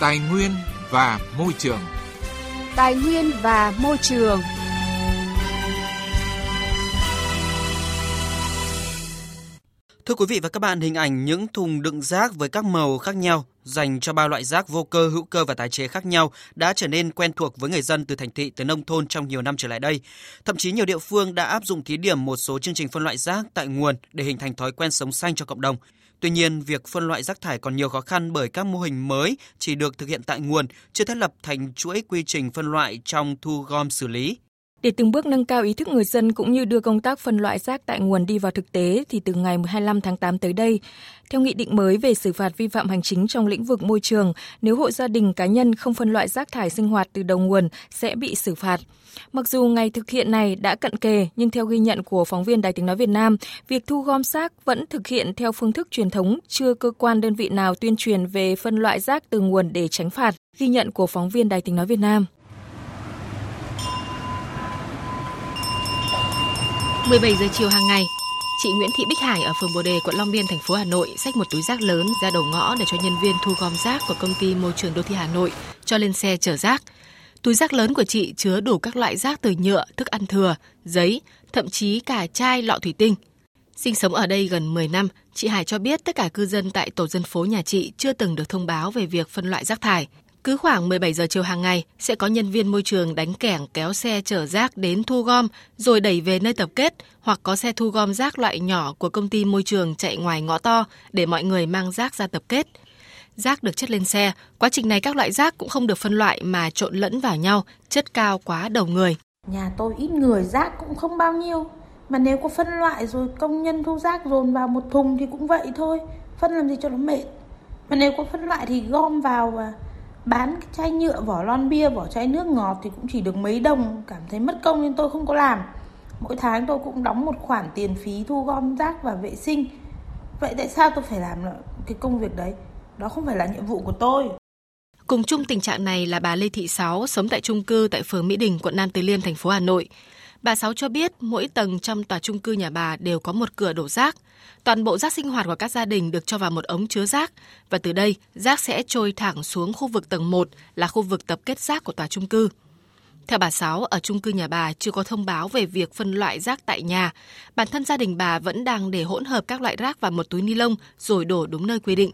Tài nguyên và môi trường. Tài nguyên và môi trường. Thưa quý vị và các bạn, hình ảnh những thùng đựng rác với các màu khác nhau dành cho ba loại rác vô cơ, hữu cơ và tái chế khác nhau đã trở nên quen thuộc với người dân từ thành thị tới nông thôn trong nhiều năm trở lại đây. Thậm chí nhiều địa phương đã áp dụng thí điểm một số chương trình phân loại rác tại nguồn để hình thành thói quen sống xanh cho cộng đồng. Tuy nhiên, việc phân loại rác thải còn nhiều khó khăn bởi các mô hình mới chỉ được thực hiện tại nguồn, chưa thiết lập thành chuỗi quy trình phân loại trong thu gom xử lý. Để từng bước nâng cao ý thức người dân cũng như đưa công tác phân loại rác tại nguồn đi vào thực tế thì từ ngày 25 tháng 8 tới đây, theo nghị định mới về xử phạt vi phạm hành chính trong lĩnh vực môi trường, nếu hộ gia đình cá nhân không phân loại rác thải sinh hoạt từ đầu nguồn sẽ bị xử phạt. Mặc dù ngày thực hiện này đã cận kề, nhưng theo ghi nhận của phóng viên Đài tiếng nói Việt Nam, việc thu gom rác vẫn thực hiện theo phương thức truyền thống, chưa cơ quan đơn vị nào tuyên truyền về phân loại rác từ nguồn để tránh phạt. Ghi nhận của phóng viên Đài tiếng nói Việt Nam. 17 giờ chiều hàng ngày, chị Nguyễn Thị Bích Hải ở phường Bồ Đề, quận Long Biên, thành phố Hà Nội xách một túi rác lớn ra đầu ngõ để cho nhân viên thu gom rác của công ty môi trường đô thị Hà Nội cho lên xe chở rác. Túi rác lớn của chị chứa đủ các loại rác từ nhựa, thức ăn thừa, giấy, thậm chí cả chai lọ thủy tinh. Sinh sống ở đây gần 10 năm, chị Hải cho biết tất cả cư dân tại tổ dân phố nhà chị chưa từng được thông báo về việc phân loại rác thải. Cứ khoảng 17 giờ chiều hàng ngày sẽ có nhân viên môi trường đánh kẻng kéo xe chở rác đến thu gom rồi đẩy về nơi tập kết hoặc có xe thu gom rác loại nhỏ của công ty môi trường chạy ngoài ngõ to để mọi người mang rác ra tập kết. Rác được chất lên xe, quá trình này các loại rác cũng không được phân loại mà trộn lẫn vào nhau, chất cao quá đầu người. Nhà tôi ít người, rác cũng không bao nhiêu. Mà nếu có phân loại rồi công nhân thu rác dồn vào một thùng thì cũng vậy thôi. Phân làm gì cho nó mệt. Mà nếu có phân loại thì gom vào và bán cái chai nhựa vỏ lon bia vỏ chai nước ngọt thì cũng chỉ được mấy đồng cảm thấy mất công nên tôi không có làm mỗi tháng tôi cũng đóng một khoản tiền phí thu gom rác và vệ sinh vậy tại sao tôi phải làm cái công việc đấy đó không phải là nhiệm vụ của tôi Cùng chung tình trạng này là bà Lê Thị Sáu sống tại trung cư tại phường Mỹ Đình, quận Nam Từ Liêm, thành phố Hà Nội. Bà Sáu cho biết mỗi tầng trong tòa trung cư nhà bà đều có một cửa đổ rác. Toàn bộ rác sinh hoạt của các gia đình được cho vào một ống chứa rác và từ đây rác sẽ trôi thẳng xuống khu vực tầng 1 là khu vực tập kết rác của tòa trung cư. Theo bà Sáu, ở trung cư nhà bà chưa có thông báo về việc phân loại rác tại nhà. Bản thân gia đình bà vẫn đang để hỗn hợp các loại rác vào một túi ni lông rồi đổ đúng nơi quy định.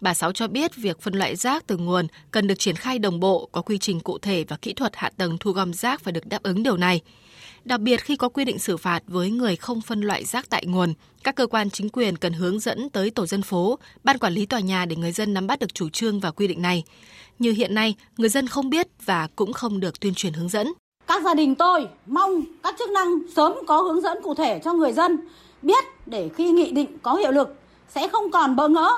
Bà Sáu cho biết việc phân loại rác từ nguồn cần được triển khai đồng bộ, có quy trình cụ thể và kỹ thuật hạ tầng thu gom rác phải được đáp ứng điều này. Đặc biệt khi có quy định xử phạt với người không phân loại rác tại nguồn, các cơ quan chính quyền cần hướng dẫn tới tổ dân phố, ban quản lý tòa nhà để người dân nắm bắt được chủ trương và quy định này. Như hiện nay, người dân không biết và cũng không được tuyên truyền hướng dẫn. Các gia đình tôi mong các chức năng sớm có hướng dẫn cụ thể cho người dân biết để khi nghị định có hiệu lực sẽ không còn bỡ ngỡ.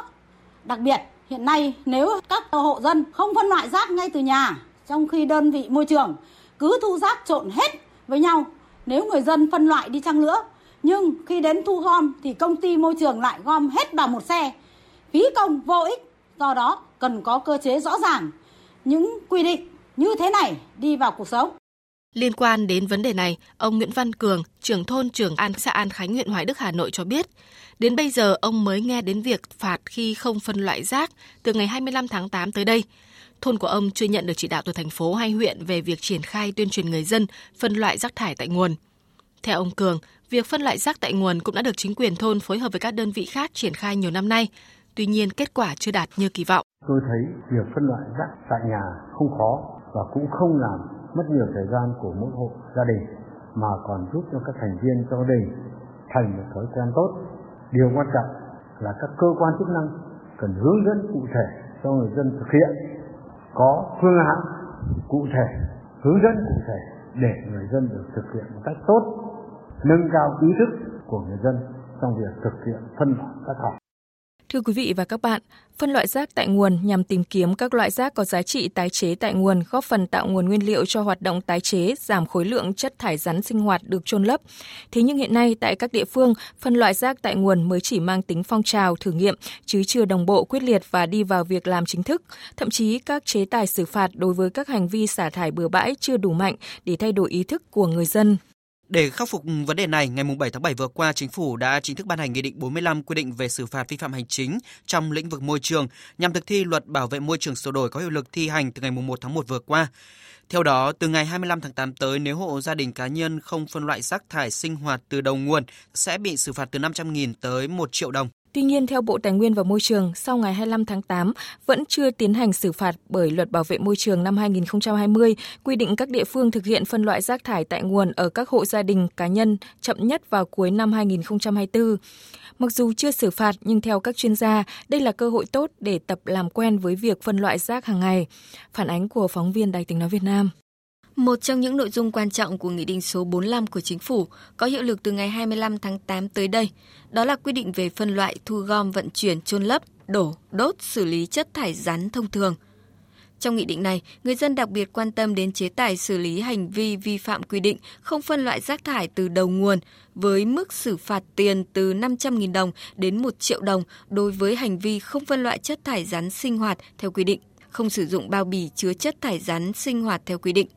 Đặc biệt, hiện nay nếu các hộ dân không phân loại rác ngay từ nhà, trong khi đơn vị môi trường cứ thu rác trộn hết với nhau nếu người dân phân loại đi chăng nữa. Nhưng khi đến thu gom thì công ty môi trường lại gom hết vào một xe. Phí công vô ích do đó cần có cơ chế rõ ràng. Những quy định như thế này đi vào cuộc sống. Liên quan đến vấn đề này, ông Nguyễn Văn Cường, trưởng thôn Trường An, xã An Khánh, huyện Hoài Đức, Hà Nội cho biết, đến bây giờ ông mới nghe đến việc phạt khi không phân loại rác từ ngày 25 tháng 8 tới đây thôn của ông chưa nhận được chỉ đạo từ thành phố hay huyện về việc triển khai tuyên truyền người dân phân loại rác thải tại nguồn. Theo ông Cường, việc phân loại rác tại nguồn cũng đã được chính quyền thôn phối hợp với các đơn vị khác triển khai nhiều năm nay. Tuy nhiên, kết quả chưa đạt như kỳ vọng. Tôi thấy việc phân loại rác tại nhà không khó và cũng không làm mất nhiều thời gian của mỗi hộ gia đình mà còn giúp cho các thành viên trong gia đình thành một thói quen tốt. Điều quan trọng là các cơ quan chức năng cần hướng dẫn cụ thể cho người dân thực hiện có phương án cụ thể, hướng dẫn cụ thể để người dân được thực hiện một cách tốt, nâng cao ý thức của người dân trong việc thực hiện phân loại rác thải. Thưa quý vị và các bạn, phân loại rác tại nguồn nhằm tìm kiếm các loại rác có giá trị tái chế tại nguồn, góp phần tạo nguồn nguyên liệu cho hoạt động tái chế, giảm khối lượng chất thải rắn sinh hoạt được chôn lấp. Thế nhưng hiện nay tại các địa phương, phân loại rác tại nguồn mới chỉ mang tính phong trào, thử nghiệm, chứ chưa đồng bộ quyết liệt và đi vào việc làm chính thức. Thậm chí các chế tài xử phạt đối với các hành vi xả thải bừa bãi chưa đủ mạnh để thay đổi ý thức của người dân. Để khắc phục vấn đề này, ngày 7 tháng 7 vừa qua, Chính phủ đã chính thức ban hành Nghị định 45 quy định về xử phạt vi phạm hành chính trong lĩnh vực môi trường nhằm thực thi luật bảo vệ môi trường sửa đổi có hiệu lực thi hành từ ngày 1 tháng 1 vừa qua. Theo đó, từ ngày 25 tháng 8 tới, nếu hộ gia đình cá nhân không phân loại rác thải sinh hoạt từ đầu nguồn sẽ bị xử phạt từ 500.000 tới 1 triệu đồng. Tuy nhiên, theo Bộ Tài nguyên và Môi trường, sau ngày 25 tháng 8 vẫn chưa tiến hành xử phạt bởi Luật Bảo vệ Môi trường năm 2020 quy định các địa phương thực hiện phân loại rác thải tại nguồn ở các hộ gia đình cá nhân chậm nhất vào cuối năm 2024. Mặc dù chưa xử phạt nhưng theo các chuyên gia, đây là cơ hội tốt để tập làm quen với việc phân loại rác hàng ngày. Phản ánh của phóng viên Đài tiếng nói Việt Nam. Một trong những nội dung quan trọng của Nghị định số 45 của Chính phủ có hiệu lực từ ngày 25 tháng 8 tới đây, đó là quy định về phân loại, thu gom, vận chuyển, chôn lấp, đổ, đốt, xử lý chất thải rắn thông thường. Trong nghị định này, người dân đặc biệt quan tâm đến chế tài xử lý hành vi vi phạm quy định không phân loại rác thải từ đầu nguồn với mức xử phạt tiền từ 500.000 đồng đến 1 triệu đồng đối với hành vi không phân loại chất thải rắn sinh hoạt theo quy định, không sử dụng bao bì chứa chất thải rắn sinh hoạt theo quy định.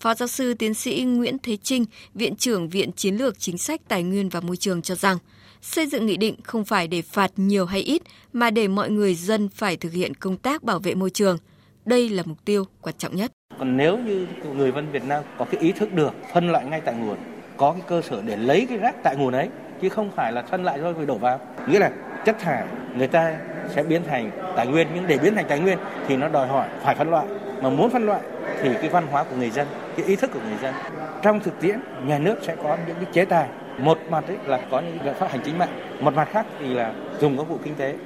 Phó giáo sư tiến sĩ Nguyễn Thế Trinh, Viện trưởng Viện Chiến lược Chính sách Tài nguyên và Môi trường cho rằng, xây dựng nghị định không phải để phạt nhiều hay ít, mà để mọi người dân phải thực hiện công tác bảo vệ môi trường. Đây là mục tiêu quan trọng nhất. Còn nếu như người dân Việt Nam có cái ý thức được phân loại ngay tại nguồn, có cái cơ sở để lấy cái rác tại nguồn ấy, chứ không phải là phân lại rồi rồi đổ vào. Nghĩa là chất thải người ta sẽ biến thành tài nguyên nhưng để biến thành tài nguyên thì nó đòi hỏi phải phân loại mà muốn phân loại thì cái văn hóa của người dân cái ý thức của người dân. Trong thực tiễn nhà nước sẽ có những cái chế tài. Một mặt ấy là có những biện pháp hành chính mạnh một mặt khác thì là dùng công vụ kinh tế.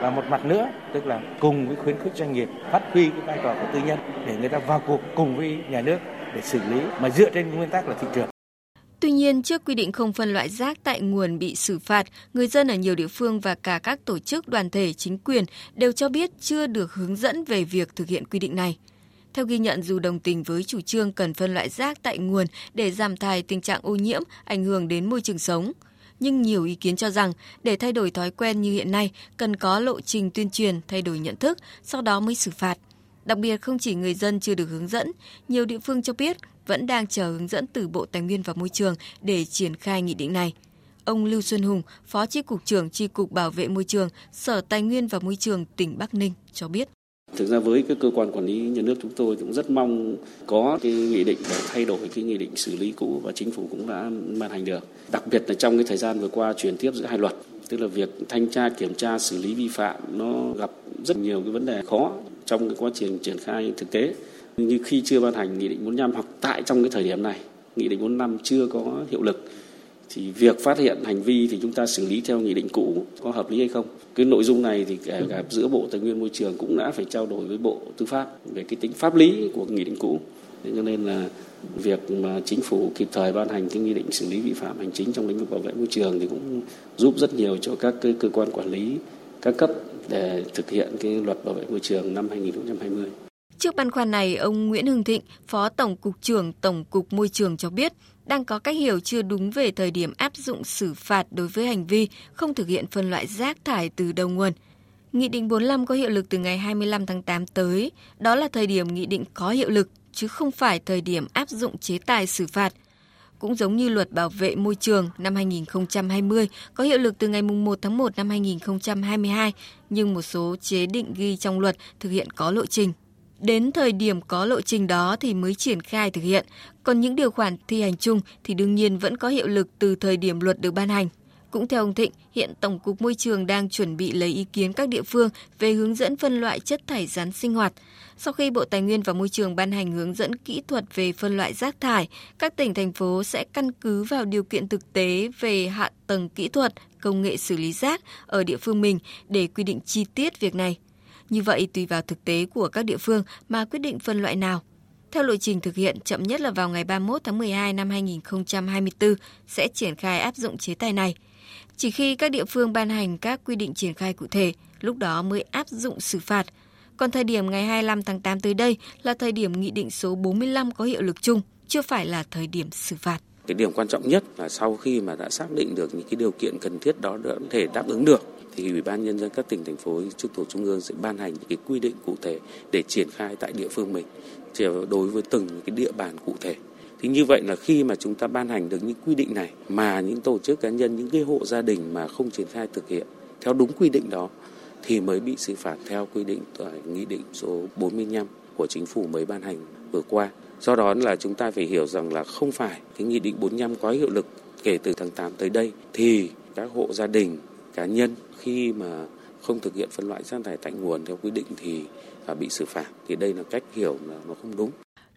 Và một mặt nữa tức là cùng với khuyến khích doanh nghiệp phát huy cái vai trò của tư nhân để người ta vào cuộc cùng với nhà nước để xử lý mà dựa trên nguyên tắc là thị trường. Tuy nhiên, trước quy định không phân loại rác tại nguồn bị xử phạt, người dân ở nhiều địa phương và cả các tổ chức đoàn thể chính quyền đều cho biết chưa được hướng dẫn về việc thực hiện quy định này. Theo ghi nhận, dù đồng tình với chủ trương cần phân loại rác tại nguồn để giảm thải tình trạng ô nhiễm, ảnh hưởng đến môi trường sống, nhưng nhiều ý kiến cho rằng để thay đổi thói quen như hiện nay, cần có lộ trình tuyên truyền, thay đổi nhận thức, sau đó mới xử phạt. Đặc biệt không chỉ người dân chưa được hướng dẫn, nhiều địa phương cho biết vẫn đang chờ hướng dẫn từ Bộ Tài nguyên và Môi trường để triển khai nghị định này. Ông Lưu Xuân Hùng, Phó Chi cục trưởng Chi cục Bảo vệ môi trường, Sở Tài nguyên và Môi trường tỉnh Bắc Ninh cho biết. Thực ra với cái cơ quan quản lý nhà nước chúng tôi cũng rất mong có cái nghị định để thay đổi cái nghị định xử lý cũ và chính phủ cũng đã ban hành được. Đặc biệt là trong cái thời gian vừa qua chuyển tiếp giữa hai luật, tức là việc thanh tra kiểm tra xử lý vi phạm nó gặp rất nhiều cái vấn đề khó trong cái quá trình triển khai thực tế. Như khi chưa ban hành nghị định 45 hoặc tại trong cái thời điểm này, nghị định 45 chưa có hiệu lực thì việc phát hiện hành vi thì chúng ta xử lý theo nghị định cũ, có hợp lý hay không cái nội dung này thì kể cả giữa bộ tài nguyên môi trường cũng đã phải trao đổi với bộ tư pháp về cái tính pháp lý của nghị định cũ thế cho nên là việc mà chính phủ kịp thời ban hành cái nghị định xử lý vi phạm hành chính trong lĩnh vực bảo vệ môi trường thì cũng giúp rất nhiều cho các cái cơ quan quản lý các cấp để thực hiện cái luật bảo vệ môi trường năm 2020. Trước băn khoăn này, ông Nguyễn Hưng Thịnh, Phó Tổng cục trưởng Tổng cục Môi trường cho biết, đang có cách hiểu chưa đúng về thời điểm áp dụng xử phạt đối với hành vi không thực hiện phân loại rác thải từ đầu nguồn. Nghị định 45 có hiệu lực từ ngày 25 tháng 8 tới, đó là thời điểm nghị định có hiệu lực, chứ không phải thời điểm áp dụng chế tài xử phạt. Cũng giống như luật bảo vệ môi trường năm 2020 có hiệu lực từ ngày 1 tháng 1 năm 2022, nhưng một số chế định ghi trong luật thực hiện có lộ trình. Đến thời điểm có lộ trình đó thì mới triển khai thực hiện, còn những điều khoản thi hành chung thì đương nhiên vẫn có hiệu lực từ thời điểm luật được ban hành. Cũng theo ông Thịnh, hiện Tổng cục Môi trường đang chuẩn bị lấy ý kiến các địa phương về hướng dẫn phân loại chất thải rắn sinh hoạt. Sau khi Bộ Tài nguyên và Môi trường ban hành hướng dẫn kỹ thuật về phân loại rác thải, các tỉnh thành phố sẽ căn cứ vào điều kiện thực tế về hạ tầng kỹ thuật, công nghệ xử lý rác ở địa phương mình để quy định chi tiết việc này. Như vậy, tùy vào thực tế của các địa phương mà quyết định phân loại nào. Theo lộ trình thực hiện, chậm nhất là vào ngày 31 tháng 12 năm 2024 sẽ triển khai áp dụng chế tài này. Chỉ khi các địa phương ban hành các quy định triển khai cụ thể, lúc đó mới áp dụng xử phạt. Còn thời điểm ngày 25 tháng 8 tới đây là thời điểm Nghị định số 45 có hiệu lực chung, chưa phải là thời điểm xử phạt. Cái điểm quan trọng nhất là sau khi mà đã xác định được những cái điều kiện cần thiết đó đã thể đáp ứng được thì Ủy ban nhân dân các tỉnh thành phố trực thuộc trung ương sẽ ban hành những cái quy định cụ thể để triển khai tại địa phương mình đối với từng cái địa bàn cụ thể Thì như vậy là khi mà chúng ta ban hành được những quy định này mà những tổ chức cá nhân, những cái hộ gia đình mà không triển khai thực hiện theo đúng quy định đó thì mới bị xử phạt theo quy định tại Nghị định số 45 của Chính phủ mới ban hành vừa qua. Do đó là chúng ta phải hiểu rằng là không phải cái Nghị định 45 có hiệu lực kể từ tháng 8 tới đây thì các hộ gia đình, cá nhân khi mà không thực hiện phân loại rác thải tại nguồn theo quy định thì à, bị xử phạt. Thì đây là cách hiểu là nó không đúng.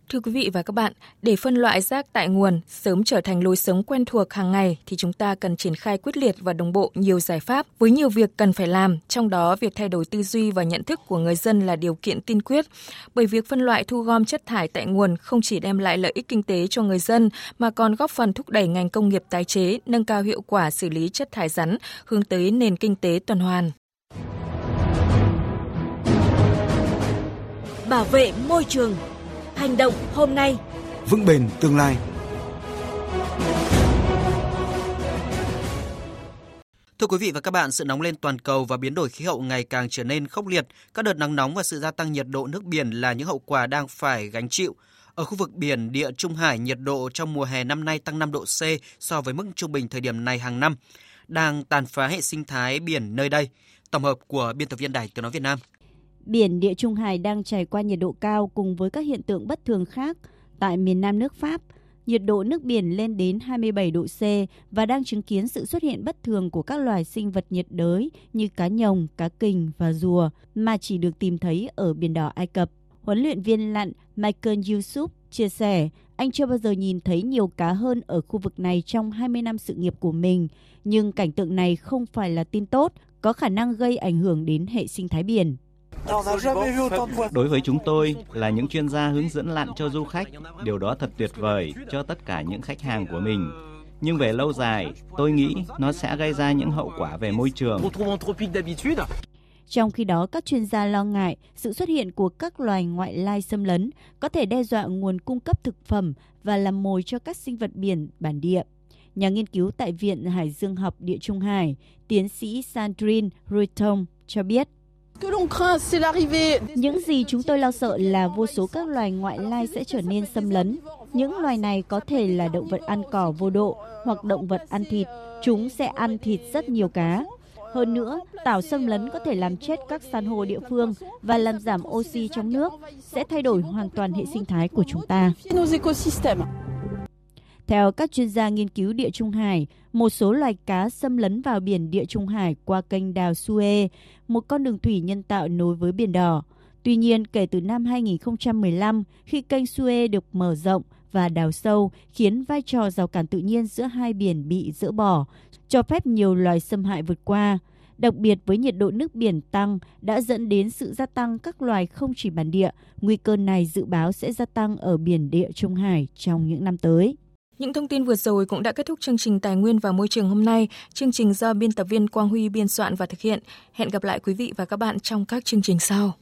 Thưa quý vị và các bạn, để phân loại rác tại nguồn sớm trở thành lối sống quen thuộc hàng ngày thì chúng ta cần triển khai quyết liệt và đồng bộ nhiều giải pháp với nhiều việc cần phải làm, trong đó việc thay đổi tư duy và nhận thức của người dân là điều kiện tiên quyết. Bởi việc phân loại thu gom chất thải tại nguồn không chỉ đem lại lợi ích kinh tế cho người dân mà còn góp phần thúc đẩy ngành công nghiệp tái chế, nâng cao hiệu quả xử lý chất thải rắn, hướng tới nền kinh tế tuần hoàn. Bảo vệ môi trường Hành động hôm nay, vững bền tương lai. Thưa quý vị và các bạn, sự nóng lên toàn cầu và biến đổi khí hậu ngày càng trở nên khốc liệt. Các đợt nắng nóng và sự gia tăng nhiệt độ nước biển là những hậu quả đang phải gánh chịu. Ở khu vực biển địa Trung Hải, nhiệt độ trong mùa hè năm nay tăng 5 độ C so với mức trung bình thời điểm này hàng năm, đang tàn phá hệ sinh thái biển nơi đây. Tổng hợp của biên tập viên Đài Tiếng nói Việt Nam. Biển Địa Trung Hải đang trải qua nhiệt độ cao cùng với các hiện tượng bất thường khác tại miền Nam nước Pháp. Nhiệt độ nước biển lên đến 27 độ C và đang chứng kiến sự xuất hiện bất thường của các loài sinh vật nhiệt đới như cá nhồng, cá kình và rùa mà chỉ được tìm thấy ở biển đỏ Ai Cập. Huấn luyện viên lặn Michael Yusuf chia sẻ, anh chưa bao giờ nhìn thấy nhiều cá hơn ở khu vực này trong 20 năm sự nghiệp của mình, nhưng cảnh tượng này không phải là tin tốt, có khả năng gây ảnh hưởng đến hệ sinh thái biển. Đối với chúng tôi là những chuyên gia hướng dẫn lặn cho du khách, điều đó thật tuyệt vời cho tất cả những khách hàng của mình. Nhưng về lâu dài, tôi nghĩ nó sẽ gây ra những hậu quả về môi trường. Trong khi đó, các chuyên gia lo ngại sự xuất hiện của các loài ngoại lai xâm lấn có thể đe dọa nguồn cung cấp thực phẩm và làm mồi cho các sinh vật biển bản địa. Nhà nghiên cứu tại Viện Hải dương học Địa Trung Hải, tiến sĩ Sandrine Ruiton cho biết, những gì chúng tôi lo sợ là vô số các loài ngoại lai sẽ trở nên xâm lấn. Những loài này có thể là động vật ăn cỏ vô độ hoặc động vật ăn thịt. Chúng sẽ ăn thịt rất nhiều cá. Hơn nữa, tảo xâm lấn có thể làm chết các san hô địa phương và làm giảm oxy trong nước, sẽ thay đổi hoàn toàn hệ sinh thái của chúng ta. Theo các chuyên gia nghiên cứu địa Trung Hải, một số loài cá xâm lấn vào biển địa Trung Hải qua kênh đào Suez, một con đường thủy nhân tạo nối với Biển Đỏ. Tuy nhiên, kể từ năm 2015, khi kênh Suez được mở rộng và đào sâu, khiến vai trò rào cản tự nhiên giữa hai biển bị dỡ bỏ, cho phép nhiều loài xâm hại vượt qua. Đặc biệt với nhiệt độ nước biển tăng đã dẫn đến sự gia tăng các loài không chỉ bản địa, nguy cơ này dự báo sẽ gia tăng ở biển địa Trung Hải trong những năm tới. Những thông tin vừa rồi cũng đã kết thúc chương trình Tài nguyên và Môi trường hôm nay. Chương trình do biên tập viên Quang Huy biên soạn và thực hiện. Hẹn gặp lại quý vị và các bạn trong các chương trình sau.